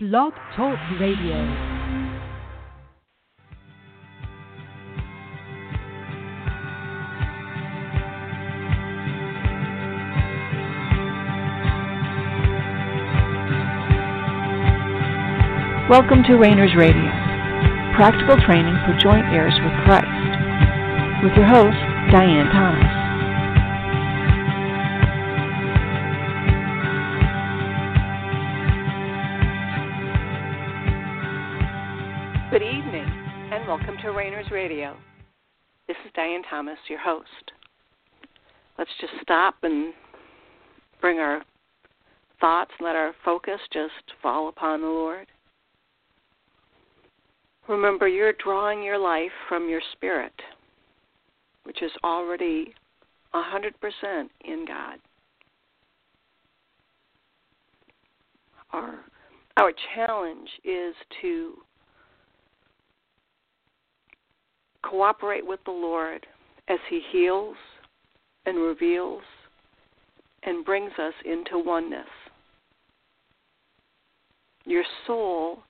Blog Talk Radio. Welcome to Rainers Radio, practical training for joint heirs with Christ, with your host, Diane Thomas. Radio. This is Diane Thomas, your host. Let's just stop and bring our thoughts, let our focus just fall upon the Lord. Remember, you're drawing your life from your spirit, which is already 100% in God. Our, our challenge is to cooperate with the Lord as He heals and reveals and brings us into oneness. Your soul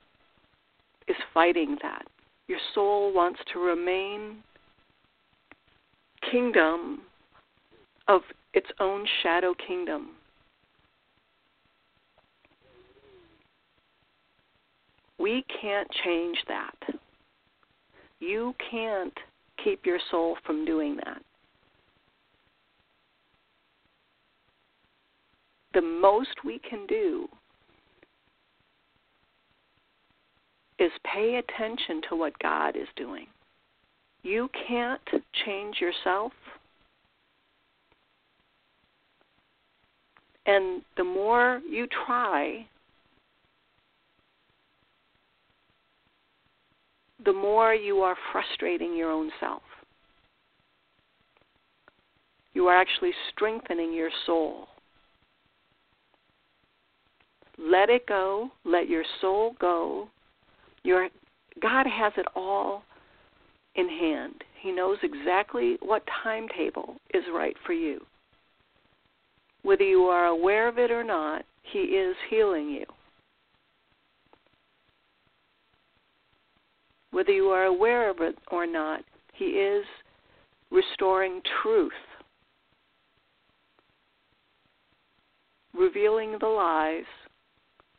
is fighting that. Your soul wants to remain kingdom of its own shadow kingdom. We can't change that. You can't keep your soul from doing that. The most we can do is pay attention to what God is doing. You can't change yourself. And the more you try, the more you are frustrating your own self. You are actually strengthening your soul. Let it go. Let your soul go. Your God has it all in hand. He knows exactly what timetable is right for you. Whether you are aware of it or not, He is healing you. Whether you are aware of it or not, He is restoring truth, revealing the lies,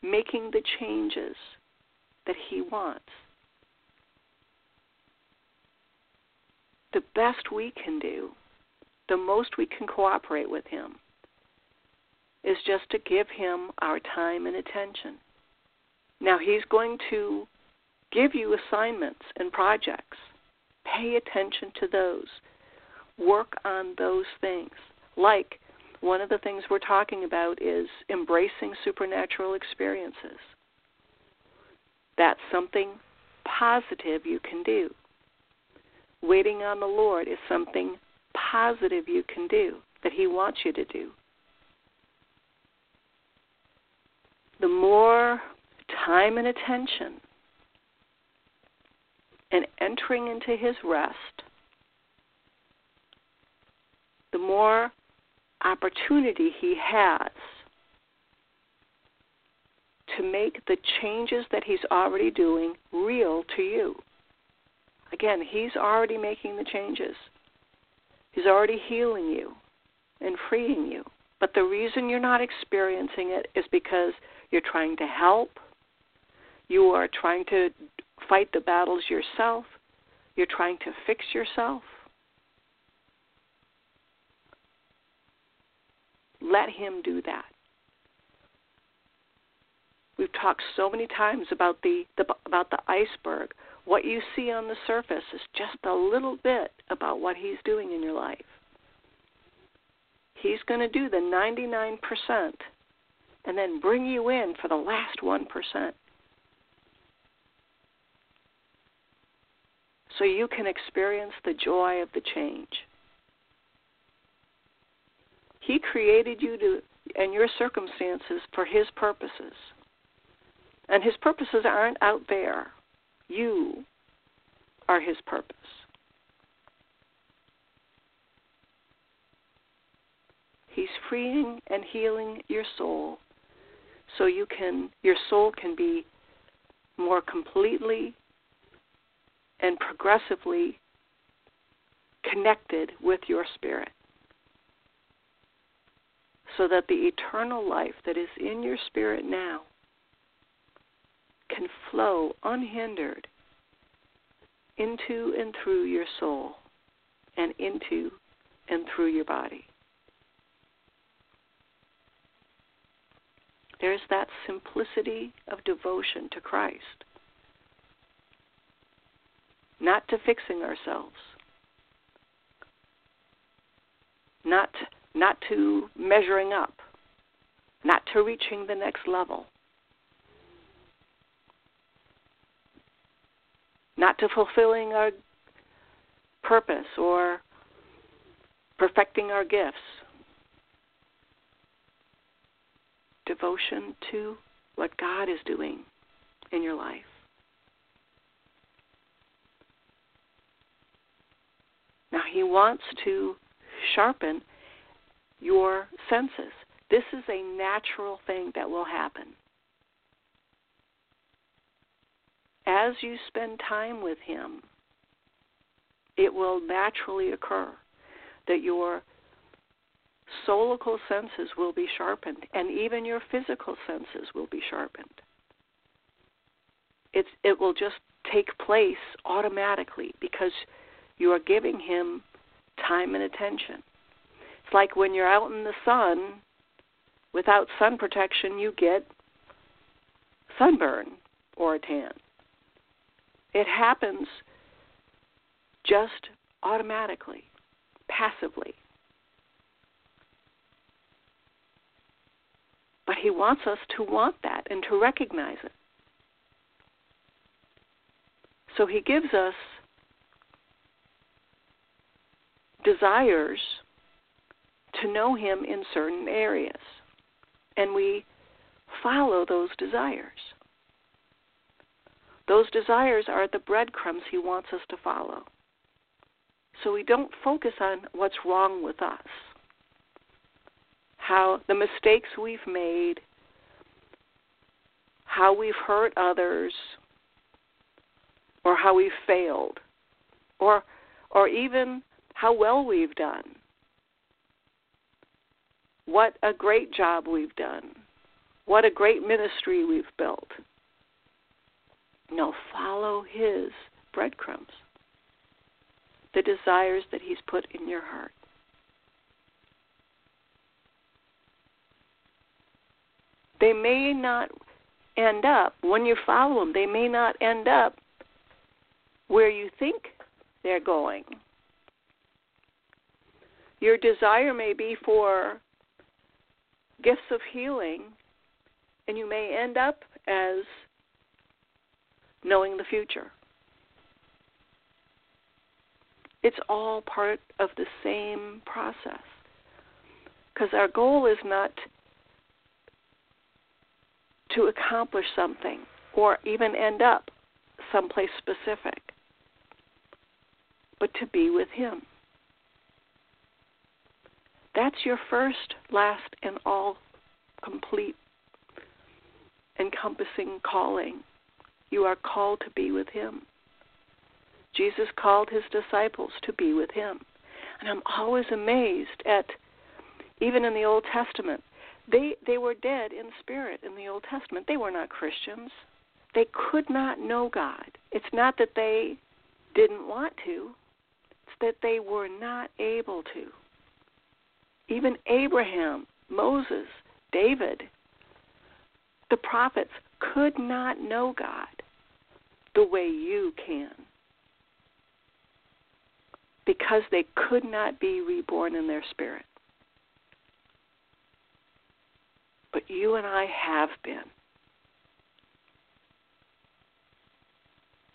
making the changes that He wants. The best we can do, the most we can cooperate with Him, is just to give Him our time and attention. Now, He's going to give you assignments and projects. Pay attention to those. Work on those things. Like one of the things we're talking about is embracing supernatural experiences. That's something positive you can do. Waiting on the Lord is something positive you can do that He wants you to do. The more time and attention and entering into his rest, the more opportunity he has to make the changes that he's already doing real to you. Again, he's already making the changes. He's already healing you and freeing you. But the reason you're not experiencing it is because you're trying to help, you are trying to fight the battles yourself. You're trying to fix yourself. Let Him do that. We've talked so many times about the, the about the iceberg. What you see on the surface is just a little bit about what He's doing in your life. He's going to do the 99% and then bring you in for the last 1%. So you can experience the joy of the change. He created you to and your circumstances for his purposes. And his purposes aren't out there. You are his purpose. He's freeing and healing your soul so you can your soul can be more completely and progressively connected with your spirit so that the eternal life that is in your spirit now can flow unhindered into and through your soul and into and through your body. There's that simplicity of devotion to Christ. Not to fixing ourselves. Not not to measuring up. Not to reaching the next level. Not to fulfilling our purpose or perfecting our gifts devotion to what God is doing in your life. Now, He wants to sharpen your senses. This is a natural thing that will happen. As you spend time with Him, it will naturally occur that your soulical senses will be sharpened, and even your physical senses will be sharpened. It's, it will just take place automatically because you are giving him time and attention. It's like when you're out in the sun without sun protection, you get sunburn or a tan. It happens just automatically, passively. But He wants us to want that and to recognize it. So He gives us desires to know Him in certain areas. And we follow those desires. Those desires are the breadcrumbs He wants us to follow. So we don't focus on what's wrong with us how the mistakes we've made, how we've hurt others, or how we've failed, or or even how well we've done. What a great job we've done. What a great ministry we've built. No, follow his breadcrumbs. The desires that he's put in your heart. they may not end up, when you follow them, they may not end up where you think they're going. Your desire may be for gifts of healing, and you may end up as knowing the future. It's all part of the same process. Because our goal is not to accomplish something or even end up someplace specific, but to be with Him. That's your first, last, and all complete, encompassing calling. You are called to be with Him. Jesus called His disciples to be with Him. And I'm always amazed at, even in the Old Testament, they they were dead in spirit in the Old Testament. They were not Christians. They could not know God. It's not that they didn't want to. It's that they were not able to. Even Abraham, Moses, David, the prophets could not know God the way you can because they could not be reborn in their spirit. but you and I have been.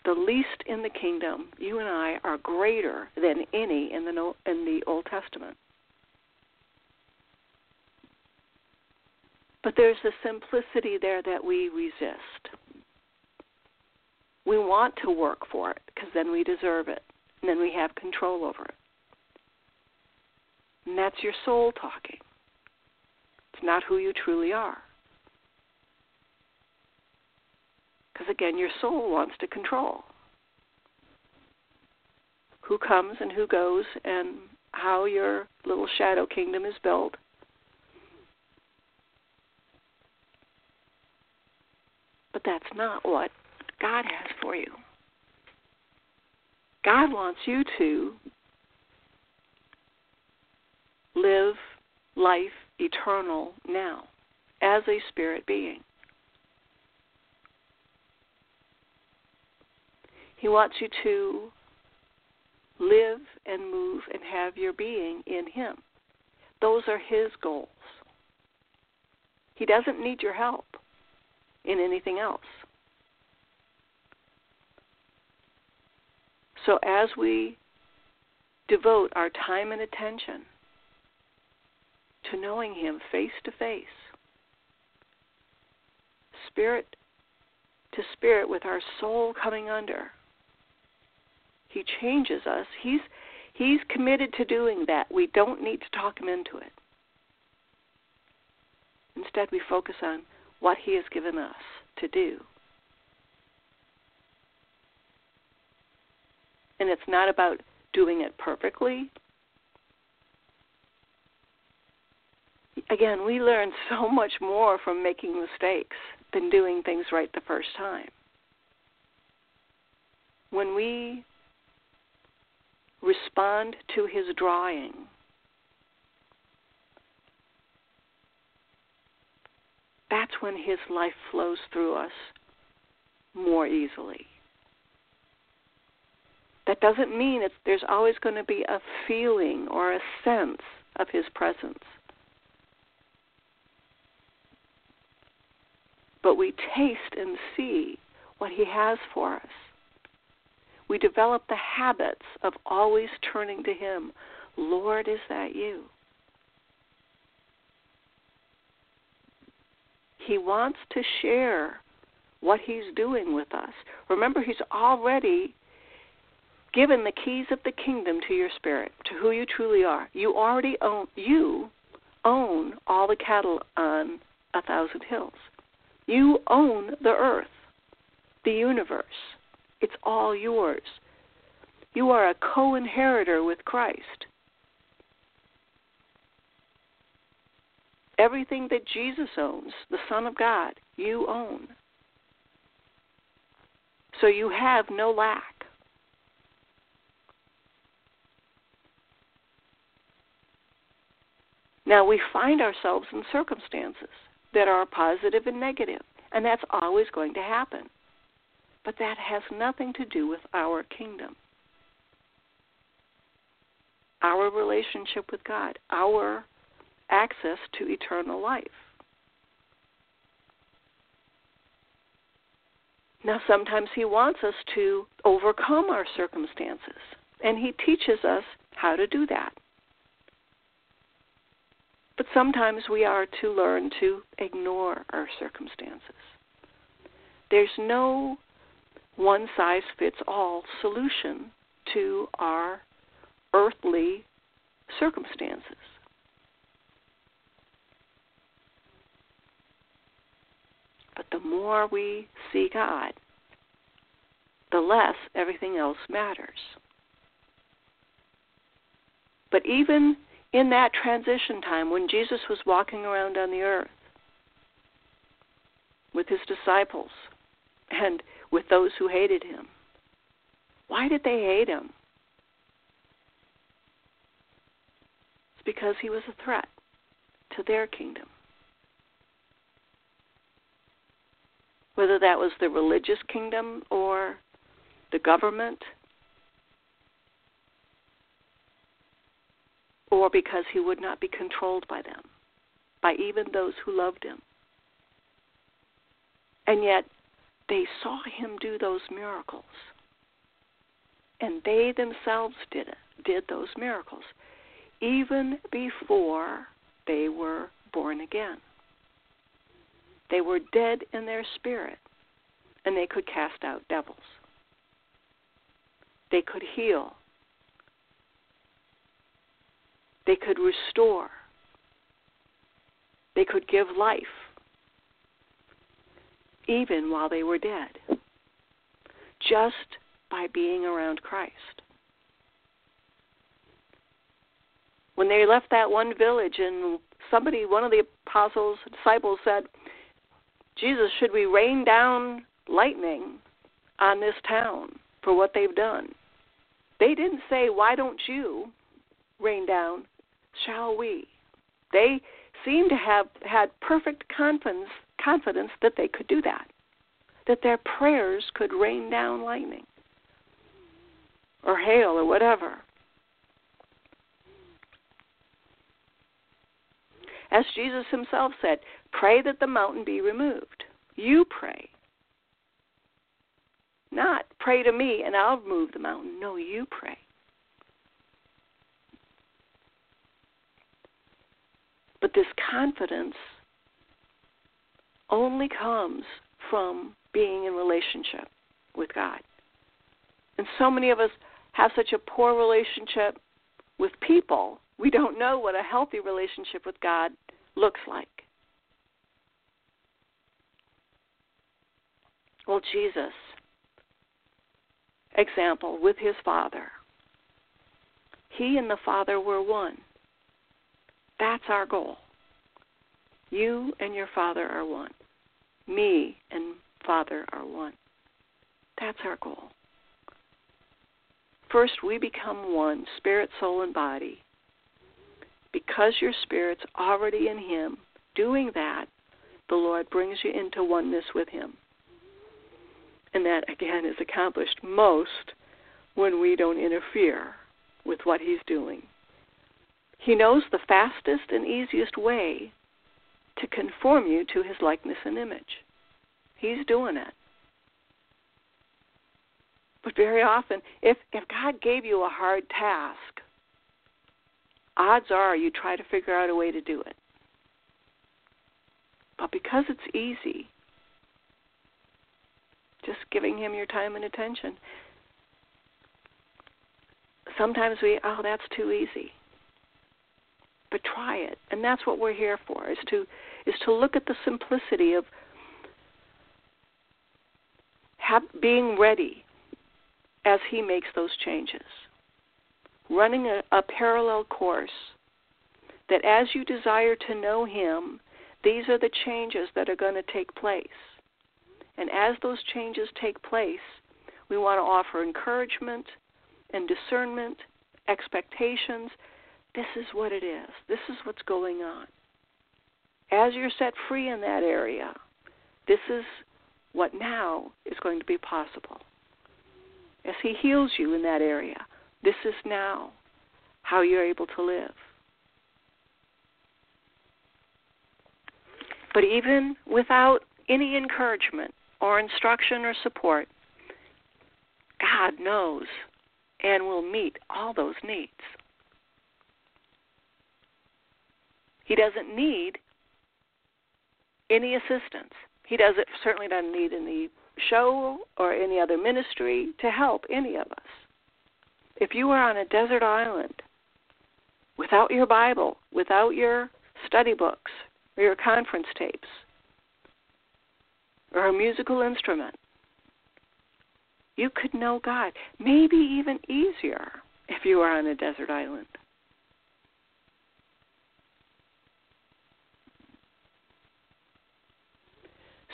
The least in the kingdom, you and I are greater than any in the in the Old Testament. But there's a simplicity there that we resist. We want to work for it because then we deserve it, and then we have control over it. And that's your soul talking. It's not who you truly are. Because again, your soul wants to control who comes and who goes and how your little shadow kingdom is built. But that's not what God has for you. God wants you to live life eternal now as a spirit being. He wants you to live and move and have your being in Him. Those are His goals. He doesn't need your help in anything else. So as we devote our time and attention to knowing Him face to face, spirit to spirit, with our soul coming under, He changes us. He's He's committed to doing that. We don't need to talk Him into it. Instead, we focus on what He has given us to do. And it's not about doing it perfectly. Again, we learn so much more from making mistakes than doing things right the first time. When we respond to his drawing, that's when his life flows through us more easily. That doesn't mean it's, there's always going to be a feeling or a sense of his presence. But we taste and see what he has for us. We develop the habits of always turning to him. Lord, is that you? He wants to share what he's doing with us. Remember, he's already given the keys of the kingdom to your spirit, to who you truly are. You already own you own all the cattle on a thousand hills. You own the earth, the universe. It's all yours. You are a co-inheritor with Christ. Everything that Jesus owns, the Son of God, you own. So you have no lack. Now we find ourselves in circumstances that are positive and negative, and that's always going to happen. But that has nothing to do with our kingdom, our relationship with God, our access to eternal life. Now, sometimes He wants us to overcome our circumstances, and He teaches us how to do that. But sometimes we are to learn to ignore our circumstances. There's no one size fits all solution to our earthly circumstances. But the more we see God, the less everything else matters. But even in that transition time when Jesus was walking around on the earth with his disciples and with those who hated him. Why did they hate him? It's because he was a threat to their kingdom. Whether that was the religious kingdom or the government or because he would not be controlled by them, by even those who loved him. And yet, they saw him do those miracles. And they themselves did it, did those miracles, even before they were born again. They were dead in their spirit, and they could cast out devils. They could heal They could restore. They could give life. even while they were dead, just by being around Christ. When they left that one village, and somebody, one of the apostles, disciples said, Jesus, should we rain down lightning on this town for what they've done? They didn't say, Why don't you rain down? Shall we? They seem to have had perfect confidence, confidence that they could do that, that their prayers could rain down lightning or hail or whatever. As Jesus himself said, pray that the mountain be removed. You pray. Not pray to me and I'll move the mountain. No, you pray. But this confidence only comes from being in relationship with God. And so many of us have such a poor relationship with people, we don't know what a healthy relationship with God looks like. Well, Jesus, example, with his Father, he and the Father were one. That's our goal. You and your Father are one. Me and Father are one. That's our goal. First, we become one, spirit, soul, and body. Because your spirit's already in Him, doing that, the Lord brings you into oneness with Him. And that, again, is accomplished most when we don't interfere with what He's doing. He knows the fastest and easiest way to conform you to his likeness and image. He's doing it. But very often, if, if God gave you a hard task, odds are you try to figure out a way to do it. But because it's easy, just giving Him your time and attention, sometimes we, oh, that's too easy but try it. And that's what we're here for is to is to look at the simplicity of have, being ready as he makes those changes. Running a, a parallel course that as you desire to know him, these are the changes that are going to take place. And as those changes take place, we want to offer encouragement and discernment, expectations, this is what it is. This is what's going on. As you're set free in that area, this is what now is going to be possible. As He heals you in that area, this is now how you're able to live. But even without any encouragement or instruction or support, God knows and will meet all those needs. He doesn't need any assistance. He does it certainly doesn't need any show or any other ministry to help any of us. If you are on a desert island without your Bible, without your study books or your conference tapes or a musical instrument, you could know God. Maybe even easier if you are on a desert island.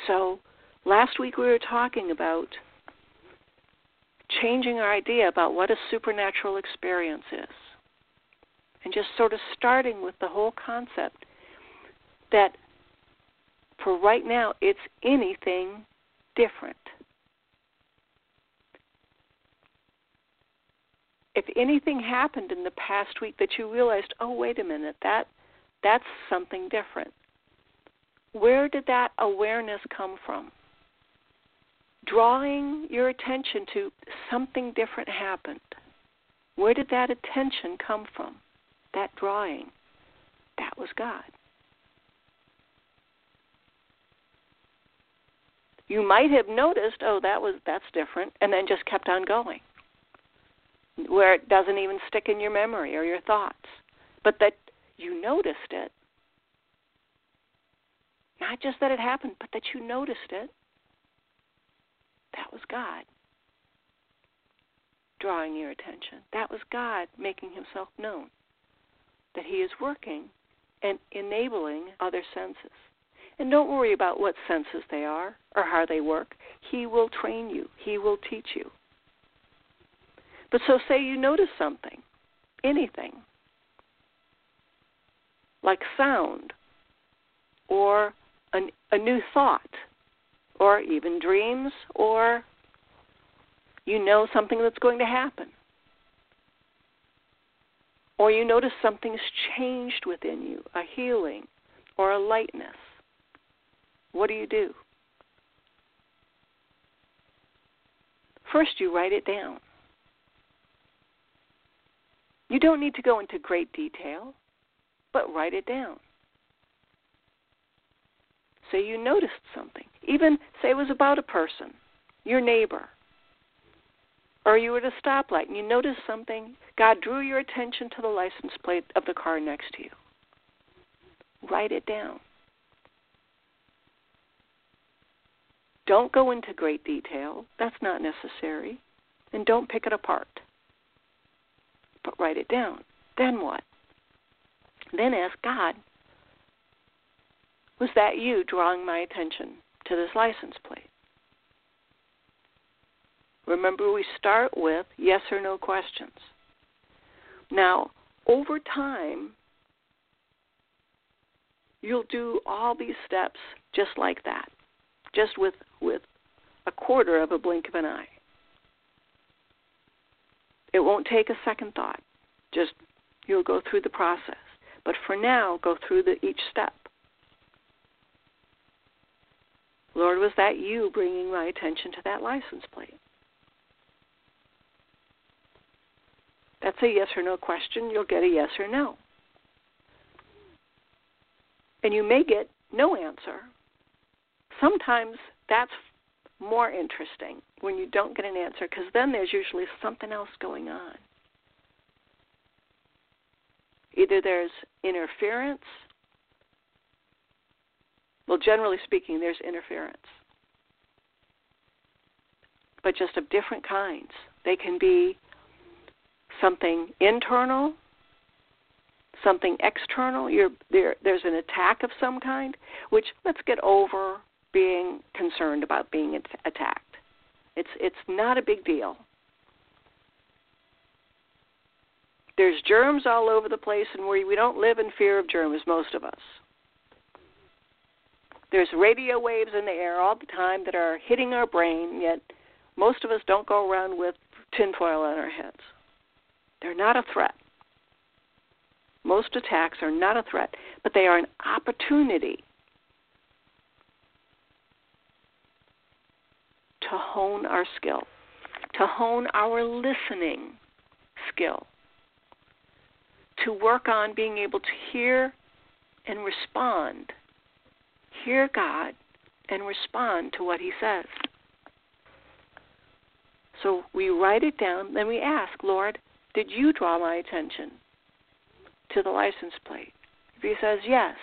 So last week we were talking about changing our idea about what a supernatural experience is. And just sort of starting with the whole concept that for right now it's anything different. If anything happened in the past week that you realized, oh wait a minute, that that's something different where did that awareness come from? Drawing your attention to something different happened. Where did that attention come from? That drawing. That was God. You might have noticed, oh, that was that's different, and then just kept on going. Where it doesn't even stick in your memory or your thoughts. But that you noticed it not just that it happened, but that you noticed it that was God drawing your attention. That was God making himself known. That he is working and enabling other senses. And don't worry about what senses they are or how they work. He will train you, He will teach you. But so, say you notice something, anything, like sound or an, a new thought or even dreams or you know something that's going to happen. Or you notice something's changed within you, a healing or a lightness. What do you do? First, you write it down. You don't need to go into great detail, but write it down. Say you noticed something. Even say it was about a person, your neighbor, or you were at a stoplight and you noticed something. God drew your attention to the license plate of the car next to you. Write it down. Don't go into great detail. That's not necessary. And don't pick it apart. But write it down. Then what? Then ask God, was that you drawing my attention to this license plate? Remember, we start with yes or no questions. Now, over time, you'll do all these steps just like that just with, with a quarter of a blink of an eye. It won't take a second thought. Just you'll go through the process. But for now, go through the, each step. Lord, was that you bringing my attention to that license plate? That's a yes or no question. You'll get a yes or no. And you may get no answer, sometimes that's more interesting when you don't get an answer because then there's usually something else going on. Either there's interference, well, generally speaking, there's interference, but just of different kinds. They can be something internal, something external. There, there's an attack of some kind, which let's get over being concerned about being attacked. It's it's not a big deal. There's germs all over the place, and we we don't live in fear of germs, most of us. There's radio waves in the air all the time that are hitting our brain, yet most of us don't go around with tinfoil on our heads. They're not a threat. Most attacks are not a threat, but they are an opportunity to hone our skill, to hone our listening skill, to work on being able to hear and respond, hear God and respond to what He says. So we write it down, then we ask, Lord, did you draw my attention to the license plate? If He says yes,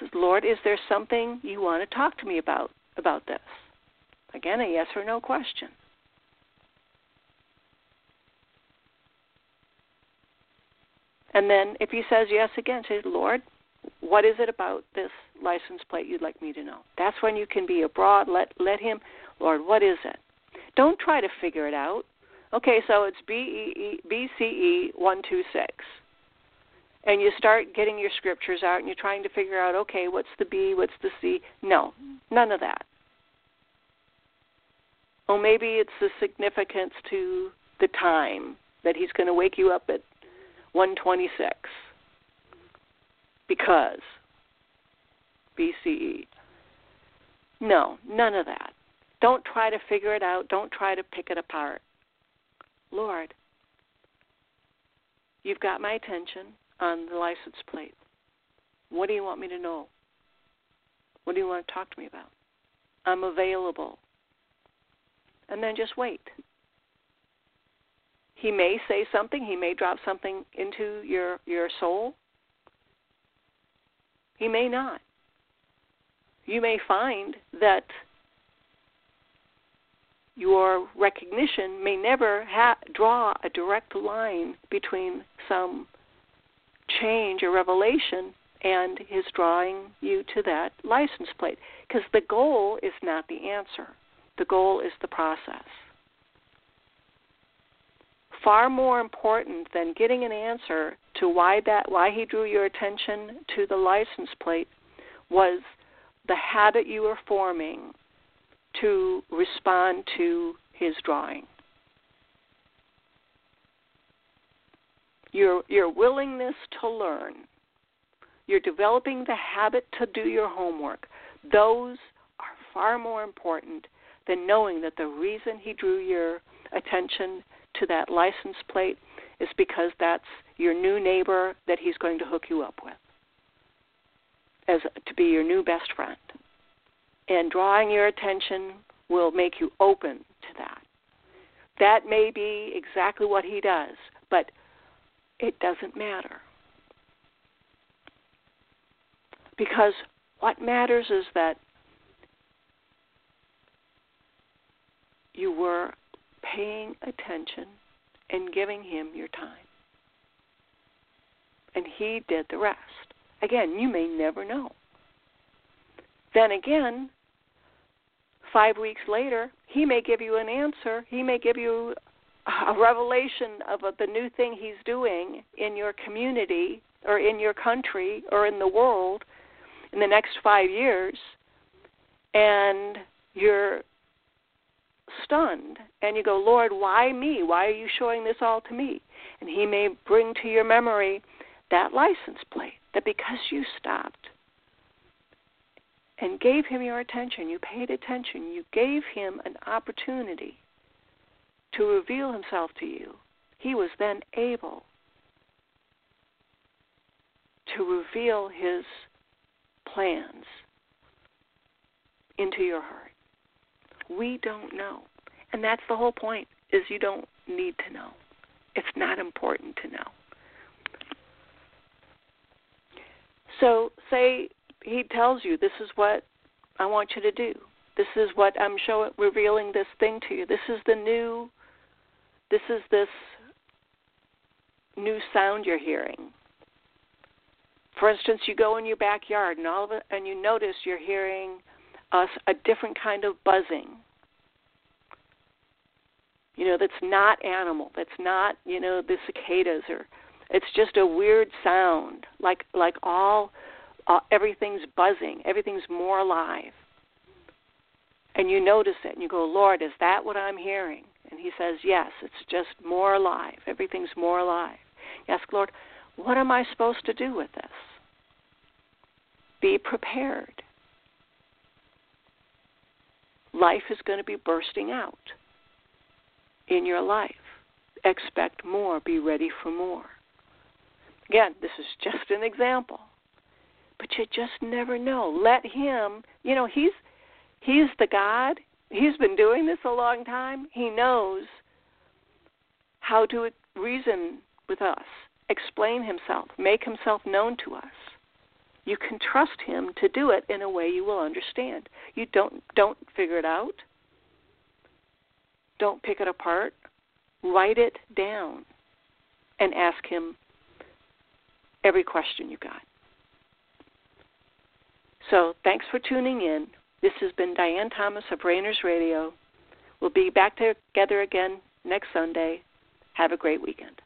says, Lord, is there something you want to talk to me about about this? Again, a yes or no question. And then if he says yes again, say, Lord, what is it about this license plate you'd like me to know? That's when you can be abroad. Let let him, Lord, what is it? Don't try to figure it out. Okay, so it's B B C E one two six. And you start getting your scriptures out and you're trying to figure out, okay, what's the B, what's the C? No, none of that. Oh, maybe it's the significance to the time that he's going to wake you up at 126 because BCE. No, none of that. Don't try to figure it out. Don't try to pick it apart. Lord, you've got my attention on the license plate. What do you want me to know? What do you want to talk to me about? I'm available and then just wait. He may say something, he may drop something into your your soul. He may not. You may find that your recognition may never ha- draw a direct line between some change or revelation and his drawing you to that license plate. Because the goal is not the answer, the goal is the process. Far more important than getting an answer to why that why he drew your attention to the license plate was the habit you were forming to respond to his drawing. Your, your willingness to learn, you're developing the habit to do your homework. Those are far more important than knowing that the reason he drew your attention to that license plate is because that's your new neighbor that he's going to hook you up with as to be your new best friend. And drawing your attention will make you open to that. That may be exactly what he does, but it doesn't matter. Because what matters is that you were paying attention and giving him your time. And he did the rest. Again, you may never know. Then again, five weeks later, he may give you an answer. He may give you a revelation of the new thing he's doing in your community or in your country or in the world in the next five years. And you're stunned and you go, Lord, why me? Why are you showing this all to me? And He may bring to your memory that license plate that because you stopped and gave Him your attention, you paid attention, you gave Him an opportunity to reveal Himself to you, He was then able to reveal His plans into your heart. We don't know. And that's the whole point is you don't need to know. It's not important to know. So say he tells you this is what I want you to do. This is what I'm showing revealing this thing to you. This is the new this is this new sound you're hearing. For instance, you go in your backyard and all of it, and you notice you're hearing a, a different kind of buzzing. You know, that's not animal. That's not you know the cicadas or. It's just a weird sound, like like all, uh, everything's buzzing. Everything's more alive. And you notice it, and you go, Lord, is that what I'm hearing? And He says, Yes, it's just more alive. Everything's more alive. You ask, Lord, what am I supposed to do with this? Be prepared life is going to be bursting out in your life. Expect more, be ready for more. Again, this is just an example. But you just never know. Let him, you know, he's he's the God. He's been doing this a long time. He knows how to reason with us, explain himself, make himself known to us you can trust him to do it in a way you will understand. You don't don't figure it out. Don't pick it apart. Write it down and ask him every question you got. So, thanks for tuning in. This has been Diane Thomas of Rainers Radio. We'll be back together again next Sunday. Have a great weekend.